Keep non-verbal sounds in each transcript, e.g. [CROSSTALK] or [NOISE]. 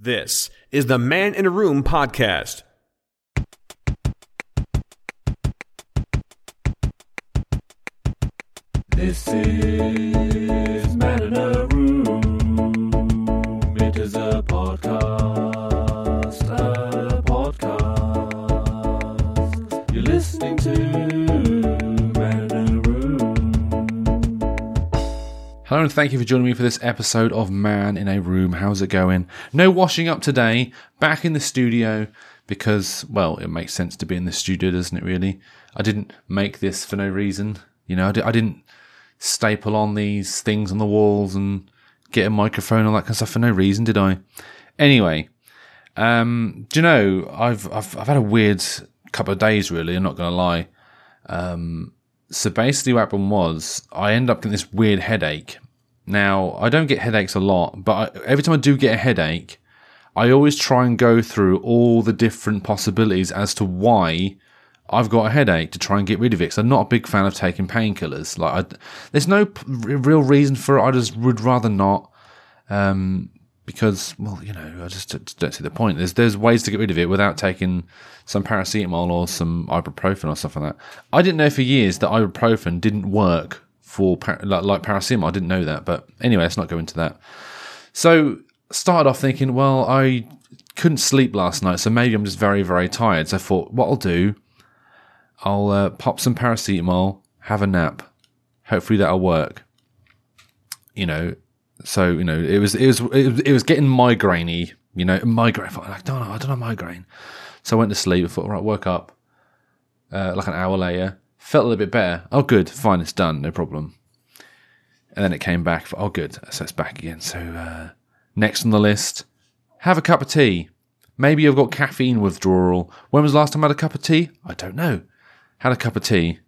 This is the Man in a Room podcast. This is Man in a Room. It is a podcast. Hello and thank you for joining me for this episode of Man in a Room. How's it going? No washing up today. Back in the studio because, well, it makes sense to be in the studio, doesn't it? Really, I didn't make this for no reason. You know, I, di- I didn't staple on these things on the walls and get a microphone and all that kind of stuff for no reason, did I? Anyway, um, do you know I've I've I've had a weird couple of days. Really, I'm not going to lie. So basically, what happened was I end up getting this weird headache. Now, I don't get headaches a lot, but I, every time I do get a headache, I always try and go through all the different possibilities as to why I've got a headache to try and get rid of it. Because I'm not a big fan of taking painkillers. Like, I, there's no p- real reason for it. I just would rather not. Um, because, well, you know, I just d- don't see the point. There's there's ways to get rid of it without taking some paracetamol or some ibuprofen or stuff like that. I didn't know for years that ibuprofen didn't work for like, like paracetamol. I didn't know that, but anyway, let's not go into that. So started off thinking, well, I couldn't sleep last night, so maybe I'm just very very tired. So I thought, what I'll do, I'll uh, pop some paracetamol, have a nap. Hopefully that'll work. You know, so you know, it was it was it was, it was getting migrainey. You know, migraine. I I don't know, I don't know migraine. So I went to sleep. I thought, right, woke up uh, like an hour later, felt a little bit better. Oh, good, fine, it's done, no problem. And then it came back. For, oh, good, so it's back again. So uh, next on the list, have a cup of tea. Maybe I've got caffeine withdrawal. When was the last time I had a cup of tea? I don't know. Had a cup of tea,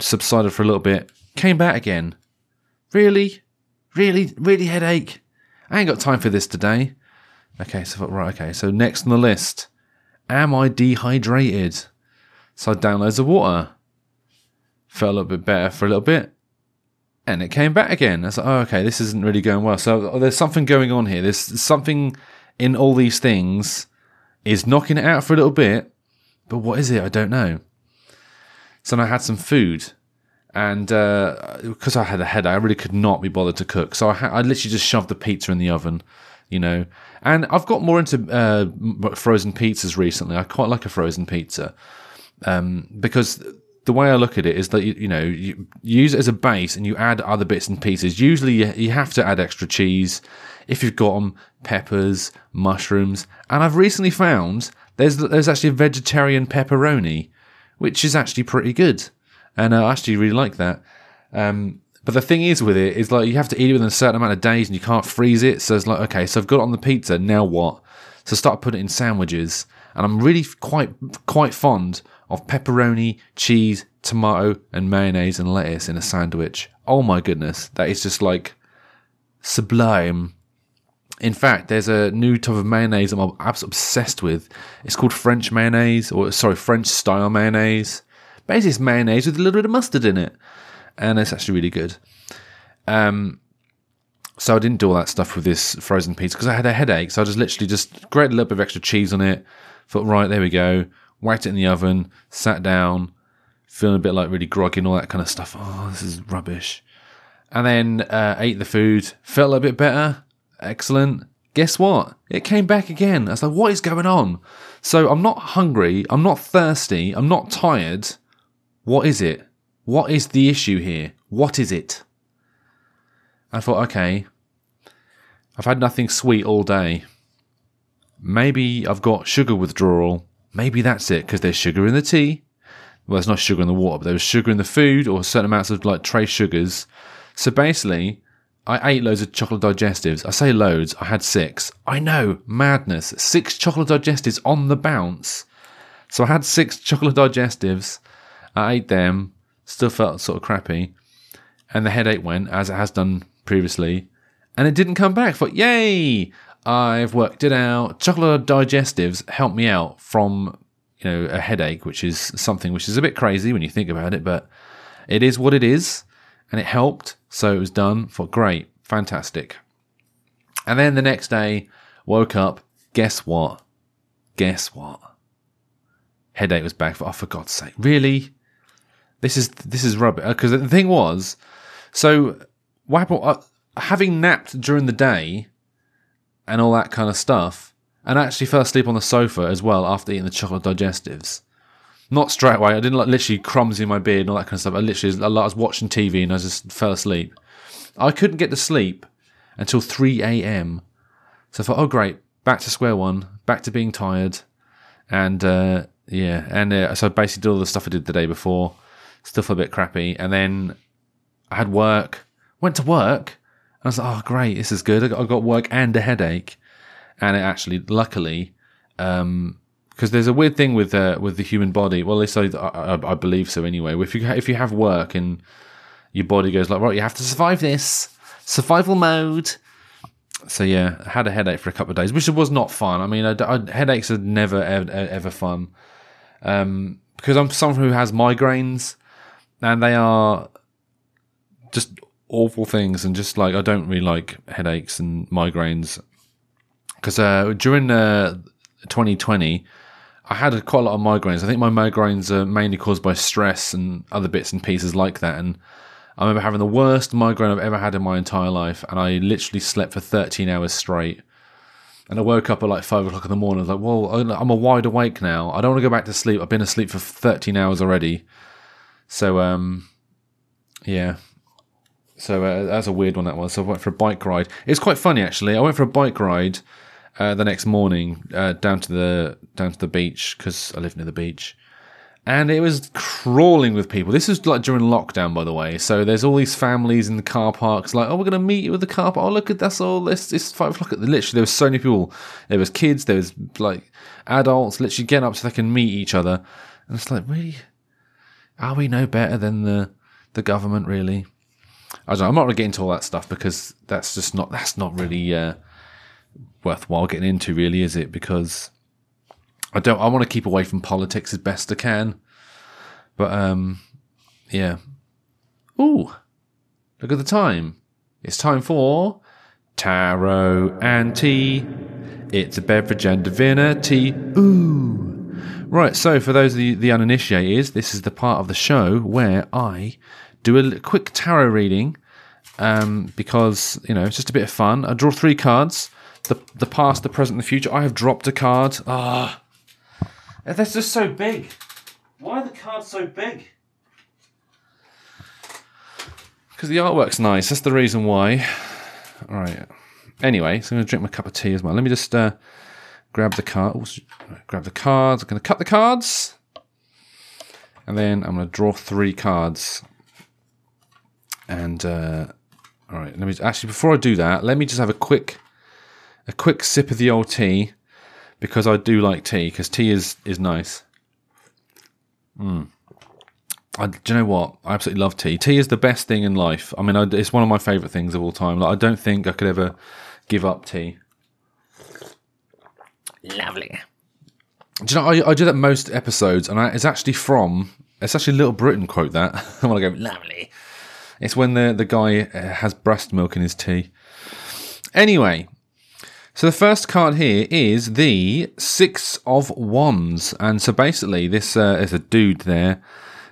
subsided for a little bit, came back again. Really? Really? Really headache? I ain't got time for this today. Okay, so right, okay. So next on the list, am I dehydrated? So I down loads of water. Felt a little bit better for a little bit. And it came back again. I was like, oh, okay, this isn't really going well. So oh, there's something going on here. There's something in all these things is knocking it out for a little bit. But what is it? I don't know. So I had some food. And uh, because I had a headache, I really could not be bothered to cook. So I, ha- I literally just shoved the pizza in the oven, you know. And I've got more into uh, frozen pizzas recently. I quite like a frozen pizza um, because the way I look at it is that you, you know you use it as a base and you add other bits and pieces. Usually you, you have to add extra cheese if you've got them, peppers, mushrooms, and I've recently found there's there's actually a vegetarian pepperoni, which is actually pretty good, and I actually really like that. Um, but the thing is with it is like you have to eat it within a certain amount of days and you can't freeze it. So it's like okay, so I've got it on the pizza. Now what? So start putting it in sandwiches, and I'm really quite quite fond of pepperoni, cheese, tomato, and mayonnaise and lettuce in a sandwich. Oh my goodness, that is just like sublime. In fact, there's a new type of mayonnaise I'm absolutely obsessed with. It's called French mayonnaise, or sorry, French style mayonnaise. Basically, it's mayonnaise with a little bit of mustard in it, and it's actually really good. Um, so I didn't do all that stuff with this frozen pizza because I had a headache. So I just literally just grated a little bit of extra cheese on it. Thought, right, there we go. Whacked it in the oven. Sat down, feeling a bit like really groggy and all that kind of stuff. Oh, this is rubbish. And then uh, ate the food. Felt a bit better. Excellent. Guess what? It came back again. I was like, what is going on? So I'm not hungry. I'm not thirsty. I'm not tired. What is it? What is the issue here? What is it? I thought, okay, I've had nothing sweet all day. Maybe I've got sugar withdrawal. Maybe that's it, because there's sugar in the tea. Well, there's not sugar in the water, but there was sugar in the food or certain amounts of like trace sugars. So basically, I ate loads of chocolate digestives. I say loads, I had six. I know, madness. Six chocolate digestives on the bounce. So I had six chocolate digestives. I ate them, still felt sort of crappy. And the headache went, as it has done previously. And it didn't come back. But yay! I've worked it out. Chocolate digestives help me out from, you know, a headache, which is something which is a bit crazy when you think about it, but it is what it is. And it helped. So it was done for great. Fantastic. And then the next day, Woke up. Guess what? Guess what? Headache was back. For, Oh, for God's sake! Really? This is this is rubbish. Because the thing was, so happened? Uh, having napped during the day and all that kind of stuff, and actually fell asleep on the sofa as well after eating the chocolate digestives. Not straight away. I didn't like literally crumbs in my beard and all that kind of stuff. I literally, I was watching TV and I just fell asleep. I couldn't get to sleep until 3 a.m. So I thought, oh great, back to square one, back to being tired, and uh, yeah, and uh, so I basically did all the stuff I did the day before. Still a bit crappy, and then I had work. Went to work, I was like, oh great, this is good. I got, got work and a headache, and it actually, luckily, um, because there's a weird thing with uh, with the human body. Well, at least I, I, I believe so anyway. If you if you have work and your body goes like, right, you have to survive this survival mode. So yeah, I had a headache for a couple of days, which was not fun. I mean, I, I, headaches are never ever, ever fun um, because I'm someone who has migraines, and they are just awful things. And just like I don't really like headaches and migraines because uh, during uh, 2020. I had quite a lot of migraines. I think my migraines are mainly caused by stress and other bits and pieces like that. And I remember having the worst migraine I've ever had in my entire life, and I literally slept for 13 hours straight. And I woke up at like five o'clock in the morning. I was like, well, I'm a wide awake now. I don't want to go back to sleep. I've been asleep for 13 hours already. So, um, yeah. So uh, that's a weird one that was. So I went for a bike ride. It's quite funny actually. I went for a bike ride uh, the next morning uh, down to the down to the beach because I live near the beach, and it was crawling with people. This was like during lockdown, by the way. So there's all these families in the car parks, like, oh, we're gonna meet you with the car park. Oh, look at that's all. It's, it's five o'clock. At literally, there was so many people. There was kids. There was like adults, literally getting up so they can meet each other. And it's like, really, are we no better than the the government? Really? I don't know. I'm not gonna get into all that stuff because that's just not that's not really uh, worthwhile getting into, really, is it? Because I don't. I want to keep away from politics as best I can. But um, yeah. Ooh, look at the time. It's time for tarot and tea. It's a beverage and divinity. Ooh. Right. So for those of the, the uninitiated, this is the part of the show where I do a quick tarot reading. Um, because you know it's just a bit of fun. I draw three cards: the the past, the present, and the future. I have dropped a card. Ah, that's just so big. Why are the cards so big? Because the artwork's nice. That's the reason why. All right. Anyway, so I'm going to drink my cup of tea as well. Let me just uh, grab the card. grab the cards. I'm going to cut the cards. And then I'm going to draw three cards. And uh, all right, let me actually before I do that, let me just have a quick a quick sip of the old tea because I do like tea because tea is is nice. Mm. I, do you know what? I absolutely love tea. Tea is the best thing in life. I mean, I, it's one of my favourite things of all time. Like, I don't think I could ever give up tea. Lovely. Do you know, I, I do that most episodes, and I, it's actually from, it's actually Little Britain quote that. [LAUGHS] I want to go, Lovely. It's when the, the guy uh, has breast milk in his tea. Anyway, so the first card here is the Six of Wands, and so basically this uh, is a dude there.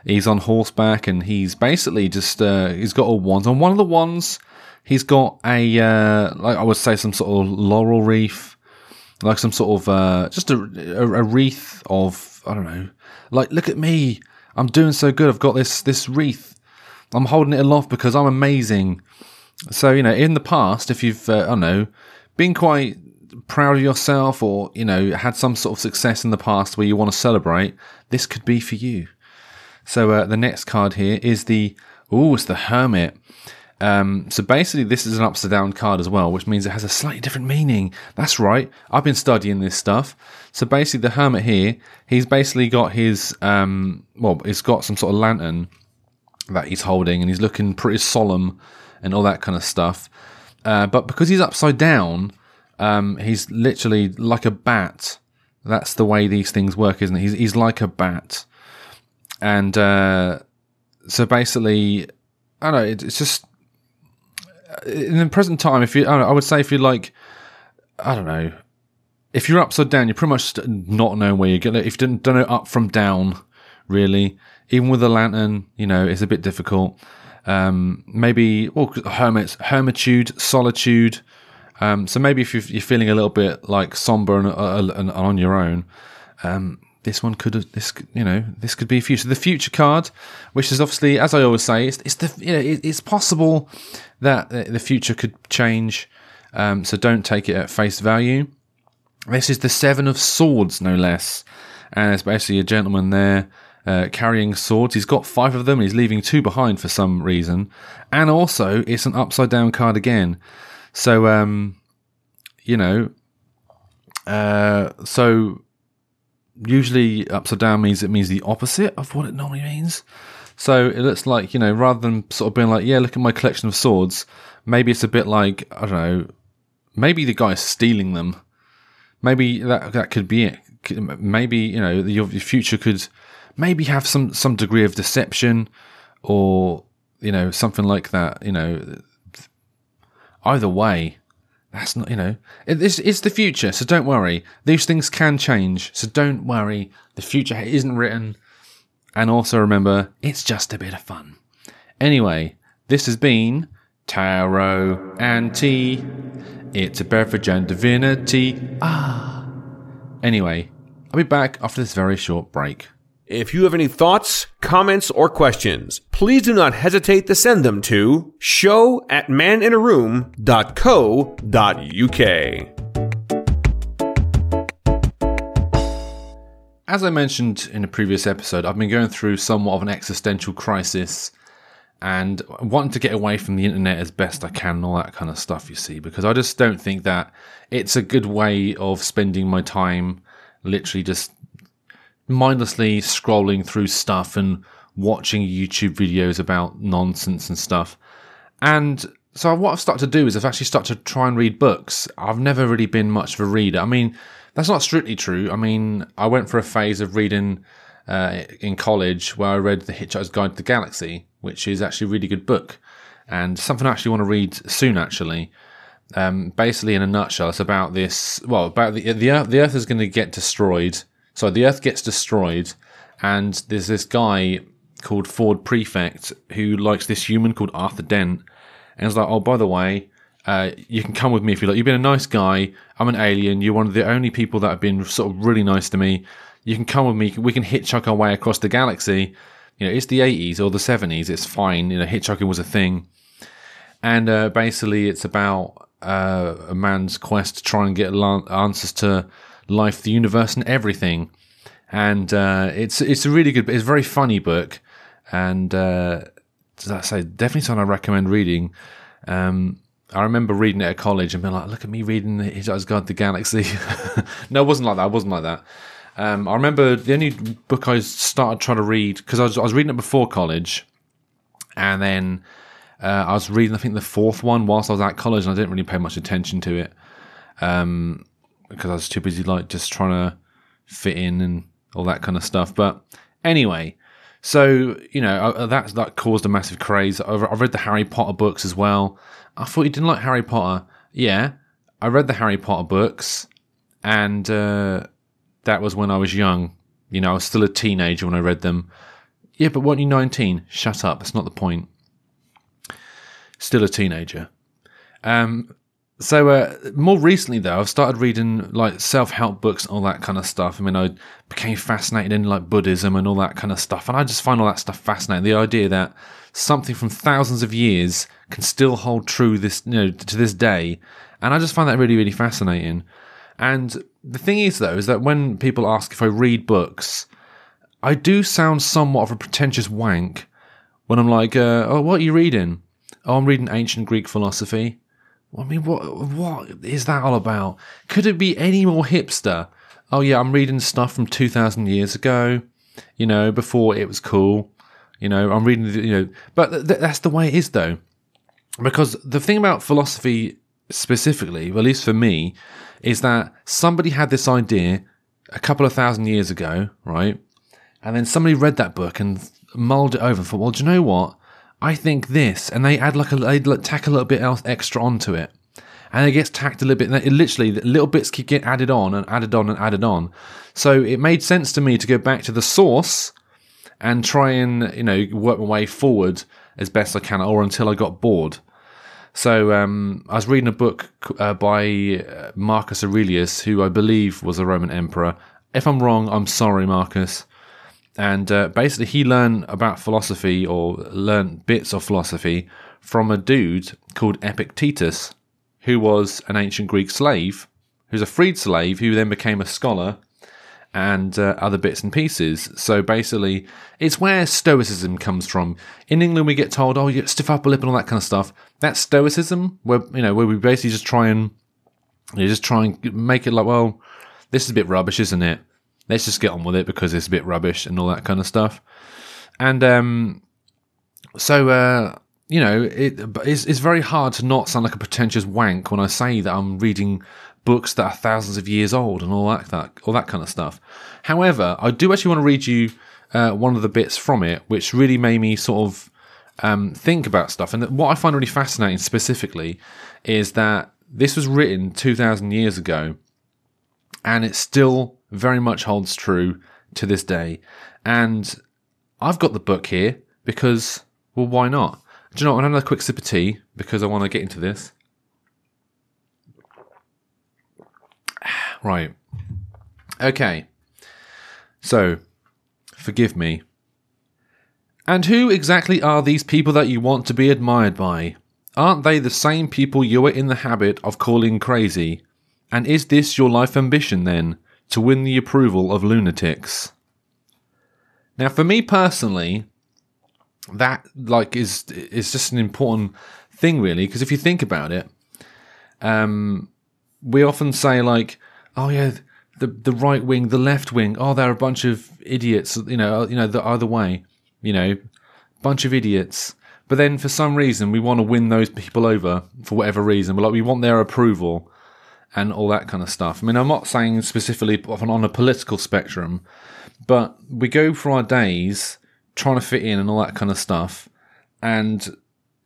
He's on horseback, and he's basically just uh, he's got all wands. On one of the wands, he's got a uh, like I would say some sort of laurel wreath, like some sort of uh, just a, a, a wreath of I don't know. Like look at me, I'm doing so good. I've got this this wreath. I'm holding it aloft because I'm amazing. So you know, in the past, if you've uh, I don't know been quite proud of yourself or, you know, had some sort of success in the past where you want to celebrate, this could be for you. So uh, the next card here is the, oh, it's the Hermit. Um, so basically, this is an upside down card as well, which means it has a slightly different meaning. That's right. I've been studying this stuff. So basically, the hermit here, he's basically got his, um, well, he's got some sort of lantern that he's holding, and he's looking pretty solemn and all that kind of stuff. Uh, but because he's upside down, um, he's literally like a bat. That's the way these things work, isn't it? He's, he's like a bat. And uh, so basically, I don't know, it's just in the present time, if you, I, know, I would say if you like, I don't know. If you're upside down, you're pretty much not knowing where you're going. If you don't know up from down, really, even with a lantern, you know, it's a bit difficult. Um, maybe or hermits, hermitude, solitude. Um, so maybe if you're, feeling a little bit like somber and, uh, and, on your own, um, this one could this you know this could be a future. The future card, which is obviously, as I always say, it's, it's the you know it, it's possible that the future could change. Um, so don't take it at face value. This is the Seven of Swords, no less, and it's basically a gentleman there uh, carrying swords. He's got five of them. He's leaving two behind for some reason, and also it's an upside down card again. So um, you know, uh, so usually upside down means it means the opposite of what it normally means. So it looks like, you know, rather than sort of being like, yeah, look at my collection of swords, maybe it's a bit like, I don't know, maybe the guy's stealing them. Maybe that that could be it. Maybe, you know, your, your future could maybe have some, some degree of deception or, you know, something like that, you know. Either way, that's not, you know, it's, it's the future, so don't worry. These things can change, so don't worry. The future isn't written. And also remember, it's just a bit of fun. Anyway, this has been Tarot and Tea. It's a beverage and divinity. Ah. Anyway, I'll be back after this very short break. If you have any thoughts, comments, or questions, please do not hesitate to send them to show at maninaroom.co.uk. As I mentioned in a previous episode, I've been going through somewhat of an existential crisis and wanting to get away from the internet as best I can and all that kind of stuff, you see, because I just don't think that it's a good way of spending my time literally just mindlessly scrolling through stuff and watching YouTube videos about nonsense and stuff. And so what I've started to do is I've actually started to try and read books. I've never really been much of a reader. I mean, that's not strictly true. I mean, I went for a phase of reading uh, in college where I read The Hitchhiker's Guide to the Galaxy, which is actually a really good book and something I actually want to read soon. Actually, um, basically in a nutshell, it's about this. Well, about the the Earth, the Earth is going to get destroyed so the Earth gets destroyed, and there's this guy called Ford Prefect who likes this human called Arthur Dent, and he's like, "Oh, by the way, uh, you can come with me if you like. You've been a nice guy. I'm an alien. You're one of the only people that have been sort of really nice to me. You can come with me. We can hitchhike our way across the galaxy. You know, it's the 80s or the 70s. It's fine. You know, hitchhiking was a thing, and uh, basically, it's about uh, a man's quest to try and get answers to life, the universe, and everything. And uh, it's it's a really good, it's a very funny book, and uh, I say, definitely something I recommend reading. Um, I remember reading it at college and being like, "Look at me reading the Hitchhiker's Guide to the Galaxy." [LAUGHS] no, it wasn't like that. It wasn't like that. Um, I remember the only book I started trying to read because I was, I was reading it before college, and then uh, I was reading I think the fourth one whilst I was at college, and I didn't really pay much attention to it. Um, because I was too busy like just trying to fit in and all that kind of stuff. But anyway, so you know that that caused a massive craze. I've read the Harry Potter books as well. I thought you didn't like Harry Potter. Yeah, I read the Harry Potter books, and uh, that was when I was young. You know, I was still a teenager when I read them. Yeah, but weren't you 19? Shut up. That's not the point. Still a teenager. Um, so uh, more recently, though, I've started reading like self-help books and all that kind of stuff. I mean, I became fascinated in like Buddhism and all that kind of stuff, and I just find all that stuff fascinating. The idea that something from thousands of years can still hold true this, you know, to this day, and I just find that really, really fascinating. And the thing is, though, is that when people ask if I read books, I do sound somewhat of a pretentious wank when I'm like, uh, "Oh, what are you reading?" "Oh, I'm reading ancient Greek philosophy." I mean, what what is that all about? Could it be any more hipster? Oh yeah, I'm reading stuff from two thousand years ago. You know, before it was cool. You know, I'm reading. You know, but th- that's the way it is, though. Because the thing about philosophy specifically, at least for me, is that somebody had this idea a couple of thousand years ago, right? And then somebody read that book and mulled it over and thought, well, do you know what? I think this, and they add like a they tack a little bit else extra onto it, and it gets tacked a little bit. It literally, little bits keep getting added on and added on and added on. So it made sense to me to go back to the source and try and you know work my way forward as best I can, or until I got bored. So um, I was reading a book uh, by uh, Marcus Aurelius, who I believe was a Roman emperor. If I'm wrong, I'm sorry, Marcus. And uh, basically, he learned about philosophy or learned bits of philosophy from a dude called Epictetus, who was an ancient Greek slave, who's a freed slave who then became a scholar and uh, other bits and pieces. So basically, it's where Stoicism comes from. In England, we get told, "Oh, you stiff upper lip and all that kind of stuff." That's Stoicism, where you know where we basically just try and you know, just try and make it like, well, this is a bit rubbish, isn't it? Let's just get on with it because it's a bit rubbish and all that kind of stuff. And um, so uh, you know, it, it's, it's very hard to not sound like a pretentious wank when I say that I'm reading books that are thousands of years old and all that, that all that kind of stuff. However, I do actually want to read you uh, one of the bits from it, which really made me sort of um, think about stuff. And what I find really fascinating specifically is that this was written 2,000 years ago and it's still very much holds true to this day. And I've got the book here because, well, why not? Do you know what? I'm having a quick sip of tea because I want to get into this. [SIGHS] Right. Okay. So, forgive me. And who exactly are these people that you want to be admired by? Aren't they the same people you are in the habit of calling crazy? And is this your life ambition then, to win the approval of lunatics? Now, for me personally, that like is is just an important thing, really, because if you think about it, um, we often say like, oh yeah, the the right wing, the left wing, oh they're a bunch of idiots, you know, you know the other way, you know, bunch of idiots. But then for some reason we want to win those people over for whatever reason. We're like we want their approval and all that kind of stuff. I mean, I'm not saying specifically on a political spectrum, but we go through our days trying to fit in and all that kind of stuff, and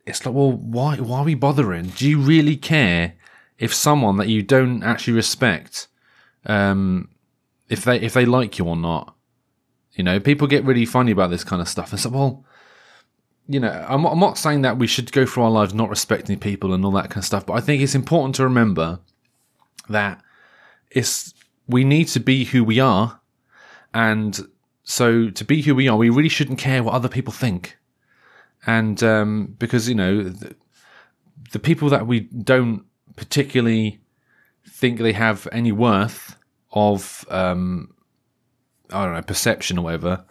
it's like, well, why why are we bothering? Do you really care if someone that you don't actually respect, um, if they if they like you or not? You know, people get really funny about this kind of stuff. And so, well, you know, I'm, I'm not saying that we should go through our lives not respecting people and all that kind of stuff, but I think it's important to remember that it's we need to be who we are, and so to be who we are, we really shouldn't care what other people think, and um, because you know the, the people that we don't particularly think they have any worth of um, I don't know perception or whatever.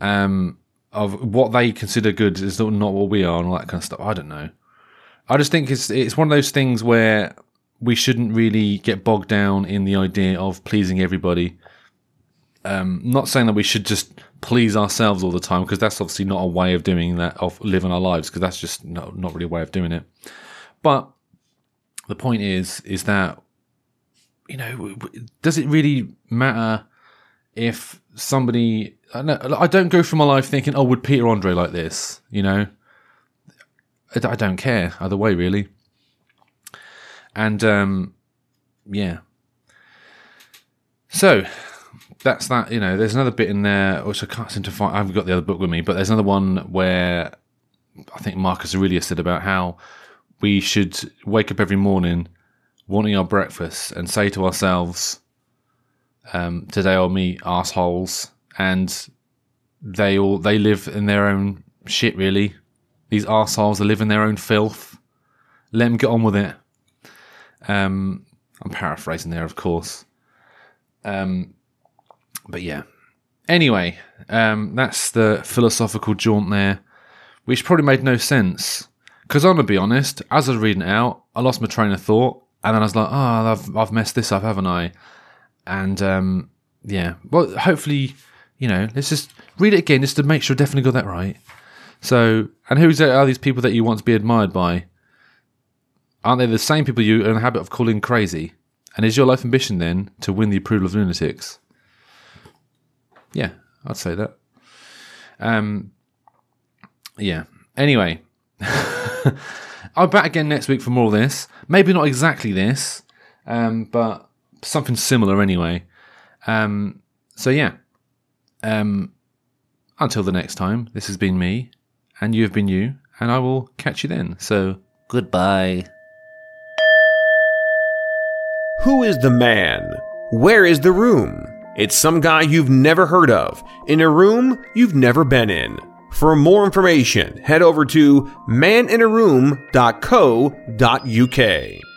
Um, of what they consider good is not what we are and all that kind of stuff. I don't know. I just think it's it's one of those things where we shouldn't really get bogged down in the idea of pleasing everybody. Um, not saying that we should just please ourselves all the time because that's obviously not a way of doing that of living our lives because that's just not not really a way of doing it. But the point is is that you know does it really matter if somebody I don't, I don't go through my life thinking oh would Peter Andre like this you know I don't care either way really and um yeah so that's that you know there's another bit in there which I can't seem to find I haven't got the other book with me but there's another one where I think Marcus Aurelius said about how we should wake up every morning wanting our breakfast and say to ourselves, um, "Today I'll meet assholes," and they all they live in their own shit. Really, these assholes they live in their own filth. Let them get on with it. Um, I'm paraphrasing there, of course. Um, but yeah. Anyway, um, that's the philosophical jaunt there, which probably made no sense. Because I'm gonna be honest, as I was reading it out, I lost my train of thought, and then I was like, "Oh, I've I've messed this up, haven't I?" And um, yeah, well, hopefully, you know, let's just read it again just to make sure I definitely got that right. So, and who are these people that you want to be admired by? Aren't they the same people you are in the habit of calling crazy? And is your life ambition then to win the approval of lunatics? Yeah, I'd say that. Um, yeah. Anyway, [LAUGHS] I'll back again next week for more of this. Maybe not exactly this, um, but something similar anyway. Um, so yeah. Um, until the next time, this has been me, and you have been you, and I will catch you then. So goodbye. Who is the man? Where is the room? It's some guy you've never heard of, in a room you've never been in. For more information, head over to maninaroom.co.uk.